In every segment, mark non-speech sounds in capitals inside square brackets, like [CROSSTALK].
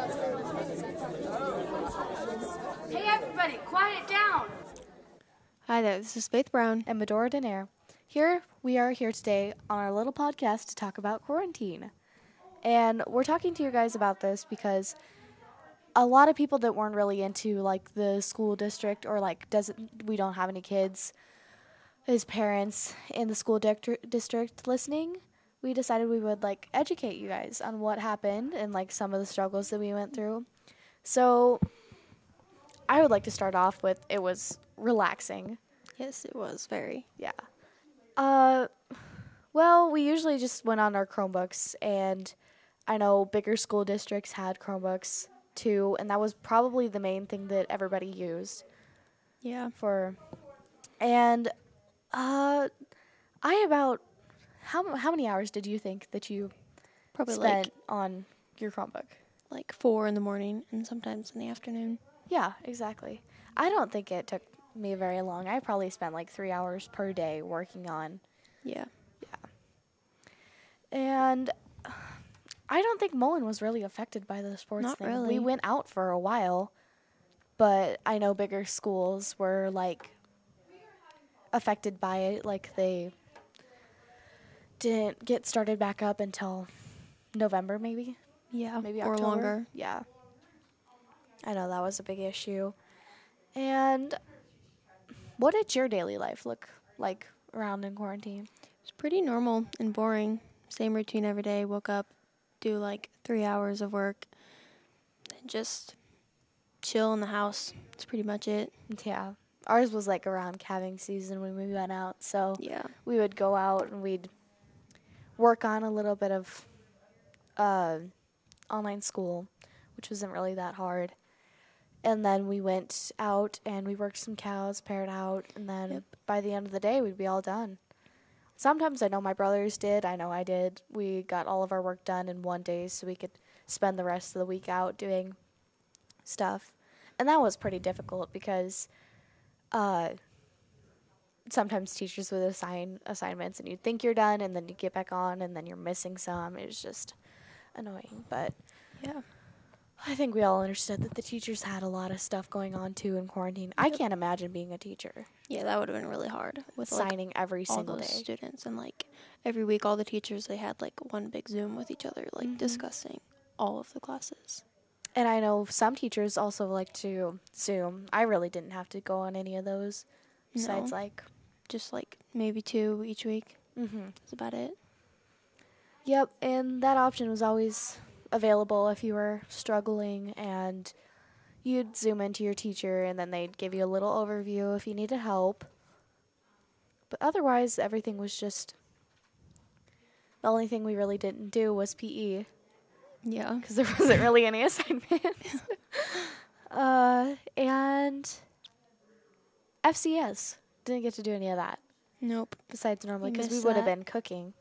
Hey, everybody, quiet down. Hi there, this is Fayth Brown. and Medora Denaire. Here we are here today on our little podcast to talk about quarantine. And we're talking to you guys about this because a lot of people that weren't really into like the school district or like doesn't we don't have any kids as parents in the school district district listening, we decided we would like educate you guys on what happened and like some of the struggles that we went through. So I would like to start off with it was relaxing. Yes, it was very. Yeah. Uh, well, we usually just went on our Chromebooks, and I know bigger school districts had Chromebooks too, and that was probably the main thing that everybody used Yeah. for. And uh, I about how how many hours did you think that you Probably spent like on your Chromebook? like four in the morning and sometimes in the afternoon. Yeah, exactly. I don't think it took me very long. I probably spent like three hours per day working on Yeah. Yeah. And I don't think Mullen was really affected by the sports Not thing. really. We went out for a while, but I know bigger schools were like affected by it. Like they didn't get started back up until November, maybe, Yeah. maybe or October. longer. Yeah, I know that was a big issue. And what did your daily life look like around in quarantine? It's pretty normal and boring. Same routine every day. Woke up, do like three hours of work, and just chill in the house. That's pretty much it. Yeah. Ours was like around calving season when we went out. So Yeah. we would go out and we'd work on a little bit of uh, online school, which wasn't really that hard. And then we went out and we worked some cows, paired out, and then Yep. by the end of the day, we'd be all done. Sometimes I know my brothers did. I know I did. We got all of our work done in one day so we could spend the rest of the week out doing stuff. And that was pretty difficult because uh, sometimes teachers would assign assignments and you'd think you're done and then you get back on and then you're missing some. It was just annoying. But Yeah. I think we all understood that the teachers had a lot of stuff going on too in quarantine. I can't imagine being a teacher, Yeah, that would have been really hard with like signing every all single those day. students and like every week all the teachers they had like one big Zoom with each other like Mhm. discussing all of the classes. And I know some teachers also like to Zoom. I really didn't have to go on any of those. Besides, No. like, Just like maybe two each week. mm-hmm. That's about it. Yep, and that option was always available if you were struggling and you'd zoom into your teacher and then they'd give you a little overview if you needed help. But otherwise everything was just the only thing we really didn't do was PE Yeah. because there [LAUGHS] wasn't really any [LAUGHS] assignments. [LAUGHS] uh, and FCS didn't get to do any of that Nope. besides normally because we would have been cooking.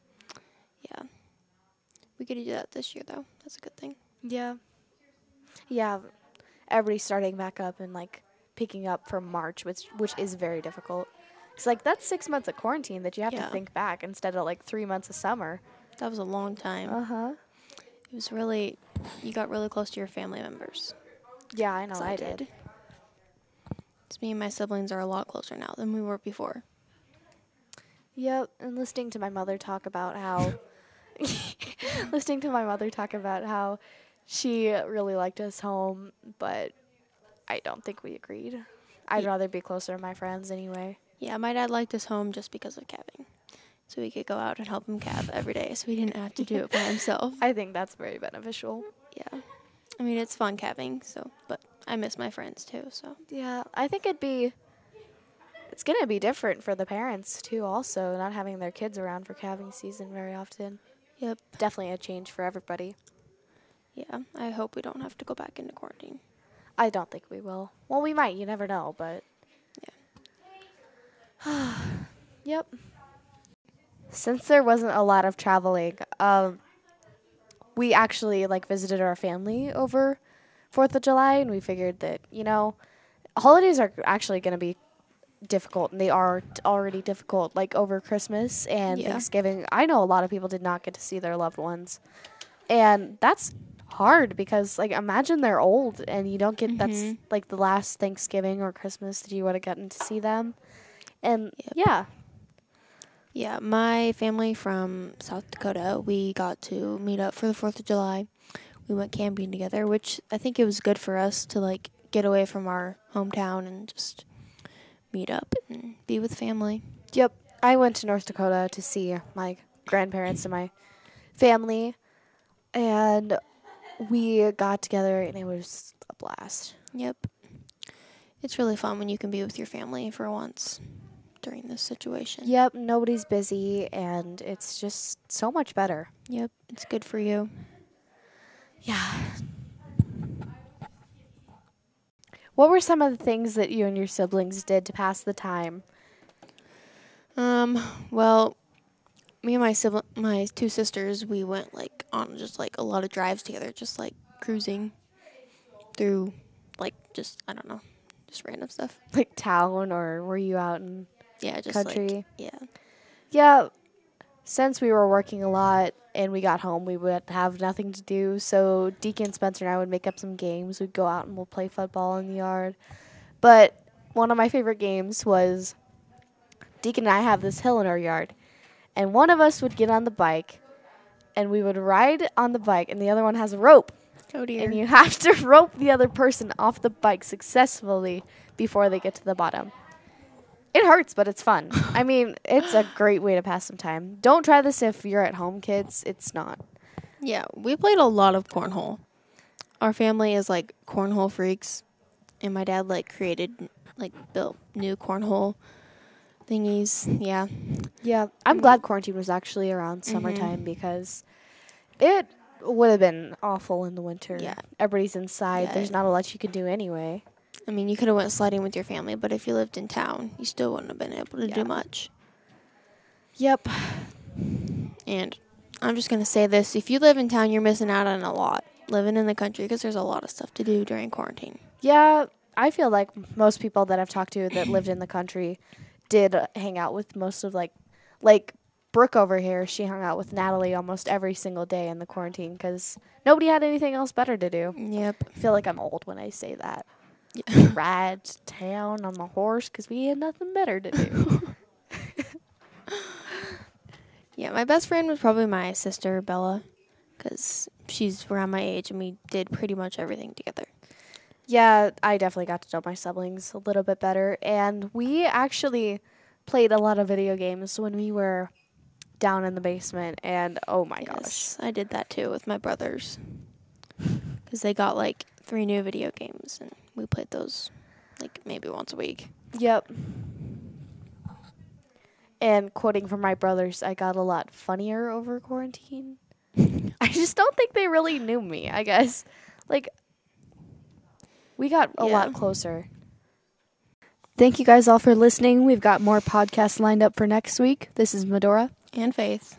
Yeah. We get to do that this year though. That's a good thing. Yeah. Yeah. Everybody's starting back up and like picking up from March, which which is very difficult. It's like that's six months of quarantine that you have Yeah. to think back instead of like three months of summer. That was a long time. Uh huh. It was really you got really close to your family members. Yeah, I know. I, did. Me and my siblings are a lot closer now than we were before. Yep. And listening to my mother talk about how, [LAUGHS] listening to my mother talk about how she really liked us home, but I don't think we agreed. I'd rather be closer to my friends anyway. Yeah, my dad liked us home just because of calving. So we could go out and help him calve every day so he didn't have to do it by himself. [LAUGHS] I think that's very beneficial. Yeah. I mean, it's fun calving, so, but I miss my friends too, so. Yeah, I think it'd be. It's gonna be different for the parents too. Also, not having their kids around for calving season very often. Yep. Definitely a change for everybody. Yeah, I hope we don't have to go back into quarantine. I don't think we will. Well, we might. You never know, but. Yeah. [SIGHS] yep. Since there wasn't a lot of traveling, um, we actually like visited our family over Fourth of July, and we figured that you know, holidays are actually going to be difficult, and they are t- already difficult. Like over Christmas and Yeah. Thanksgiving, I know a lot of people did not get to see their loved ones, and that's hard because like imagine they're old and you don't get that's Mhm. like the last Thanksgiving or Christmas that you would have gotten to see them. And Yep. yeah. Yeah, my family from South Dakota, we got to meet up for the 4th of July. We went camping together, which I think it was good for us to like get away from our hometown and just meet up and be with family. Yep. I went to North Dakota to see my grandparents and my family and we got together and it was a blast. Yep. It's really fun when you can be with your family for once during this situation. Yep, nobody's busy and it's just so much better. Yep, it's good for you. Yeah. What were some of the things that you and your siblings did to pass the time? Um, well, me and my sibling, my two sisters, we went like on just like a lot of drives together, just like cruising through like just I don't know, just random stuff. Like town or were you out in Yeah, just country? like yeah. Yeah, since we were working a lot and we got home, we would have nothing to do. So Deacon Spencer and I would make up some games. We'd go out and we'll play football in the yard. But one of my favorite games was Deacon and I have this hill in our yard, and one of us would get on the bike, and we would ride on the bike, and the other one has a rope, Oh dear. and you [LAUGHS] have to rope the other person off the bike successfully before they get to the bottom. It hurts, but it's fun. [LAUGHS] I mean, it's a great way to pass some time. Don't try this if you're at home, kids. It's not. yeah, we played a lot of cornhole. Our family is like cornhole freaks, and my dad like created like built new cornhole thingies. Yeah, Yeah, I'm mm. glad quarantine was actually around summertime mm-hmm. because it would have been awful in the winter. Yeah. Everybody's inside. Yeah. There's not a lot you can do anyway. I mean, you could have went sledding with your family, but if you lived in town, you still wouldn't have been able to Yeah. do much. Yep. And I'm just gonna say this: if you live in town, you're missing out on a lot living in the country because there's a lot of stuff to do during quarantine. Yeah, I feel like most people that I've talked to that lived in the country did uh, hang out with most of like like Brooke over here. She hung out with Natalie almost every single day in the quarantine because nobody had anything else better to do. Yep. I feel like I'm old when I say that. Yeah. [LAUGHS] Ride to town on my horse because we had nothing better to do. [LAUGHS] Yeah, my best friend was probably my sister Bella, because she's around my age and we did pretty much everything together. Yeah, I definitely got to know my siblings a little bit better. And we actually played a lot of video games when we were down in the basement. And oh my gosh. I did that too with my brothers, because they got like three new video games and we played those like maybe once a week. Yep. And quoting from my brothers, I got a lot funnier over quarantine. [LAUGHS] I just don't think they really knew me, I guess. Like, we got a lot closer. Thank you guys all for listening. We've got more podcasts lined up for next week. This is Medora. And Fayth.